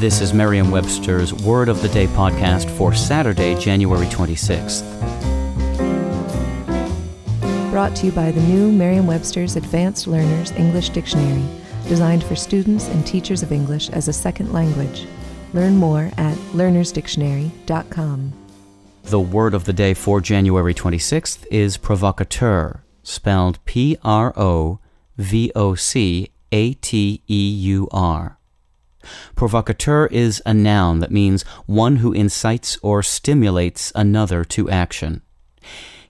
This is Merriam Webster's Word of the Day podcast for Saturday, January 26th. Brought to you by the new Merriam Webster's Advanced Learners English Dictionary, designed for students and teachers of English as a second language. Learn more at learnersdictionary.com. The word of the day for January 26th is provocateur, spelled P R O V O C A T E U R. Provocateur is a noun that means one who incites or stimulates another to action.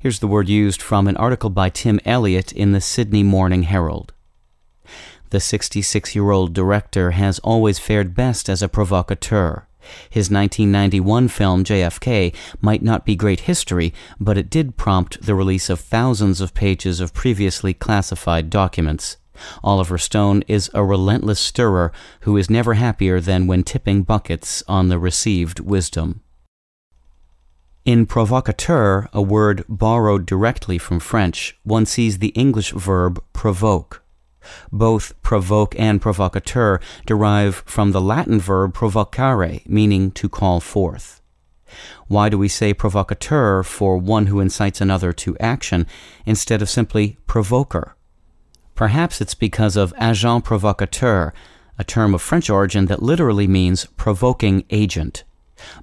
Here's the word used from an article by Tim Elliott in the Sydney Morning Herald. The 66 year old director has always fared best as a provocateur. His 1991 film JFK might not be great history, but it did prompt the release of thousands of pages of previously classified documents. Oliver Stone is a relentless stirrer who is never happier than when tipping buckets on the received wisdom. In provocateur, a word borrowed directly from French, one sees the English verb provoke. Both provoke and provocateur derive from the Latin verb provocare, meaning to call forth. Why do we say provocateur for one who incites another to action instead of simply provoker? Perhaps it's because of agent provocateur, a term of French origin that literally means provoking agent.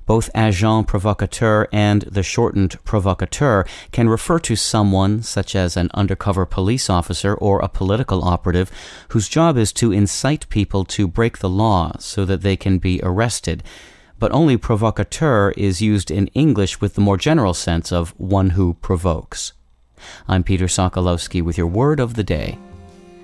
Both agent provocateur and the shortened provocateur can refer to someone, such as an undercover police officer or a political operative, whose job is to incite people to break the law so that they can be arrested. But only provocateur is used in English with the more general sense of one who provokes. I'm Peter Sokolowski with your word of the day.